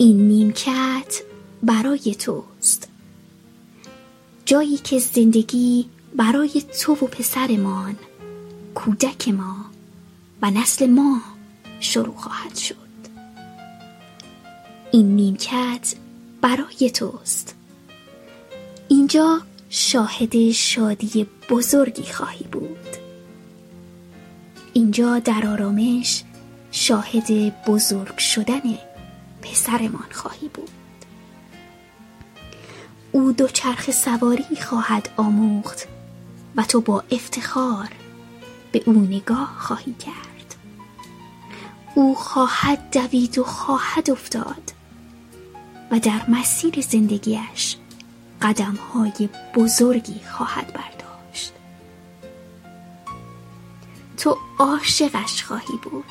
این نیمکت برای توست. جایی که زندگی برای تو و پسرمان کودک ما و نسل ما شروع خواهد شد. این نیمکت برای توست. اینجا شاهد شادی بزرگی خواهی بود. اینجا در آرامش شاهد بزرگ شدن پسرمان خواهی بود. او دو چرخ سواری خواهد آموخت و تو با افتخار به او نگاه خواهی کرد. او خواهد دوید و خواهد افتاد و در مسیر زندگیش قدم های بزرگی خواهد برداشت. تو عاشقش خواهی بود.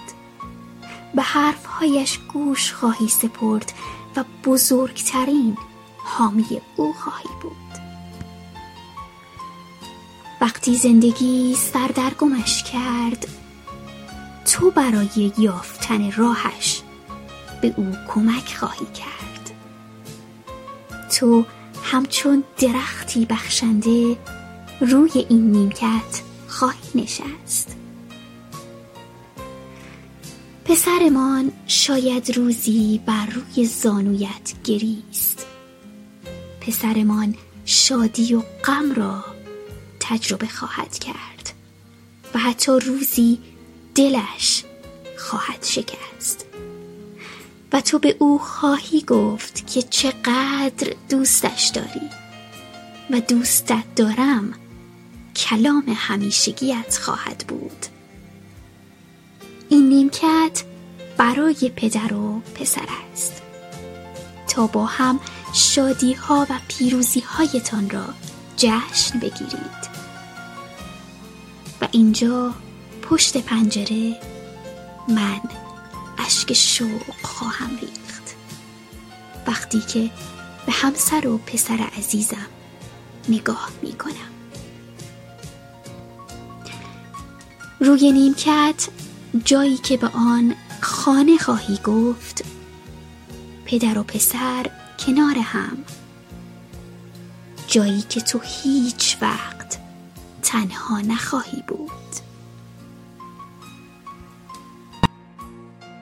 به حرفهایش گوش خواهی سپرد و بزرگترین حامی او خواهی بود. وقتی زندگی سردرگمش کرد تو برای یافتن راهش به او کمک خواهی کرد. تو همچون درختی بخشنده روی این نیمکت خواهی نشست. پسرمان شاید روزی بر روی زانویت گریست. پسرمان شادی و غم را تجربه خواهد کرد و حتی روزی دلش خواهد شکست. و تو به او خواهی گفت که چقدر دوستش داری و دوستت دارم کلام همیشگیت خواهد بود. این نیمکت برای پدر و پسر است. تا با هم شادی ها و پیروزی هایتان را جشن بگیرید. و اینجا پشت پنجره من اشک شوق خواهم ریخت. وقتی که به همسر و پسر عزیزم نگاه می کنم روی نیمکت جایی که به آن خانه خواهی گفت. پدر و پسر کنار هم. جایی که تو هیچ وقت تنها نخواهی بود.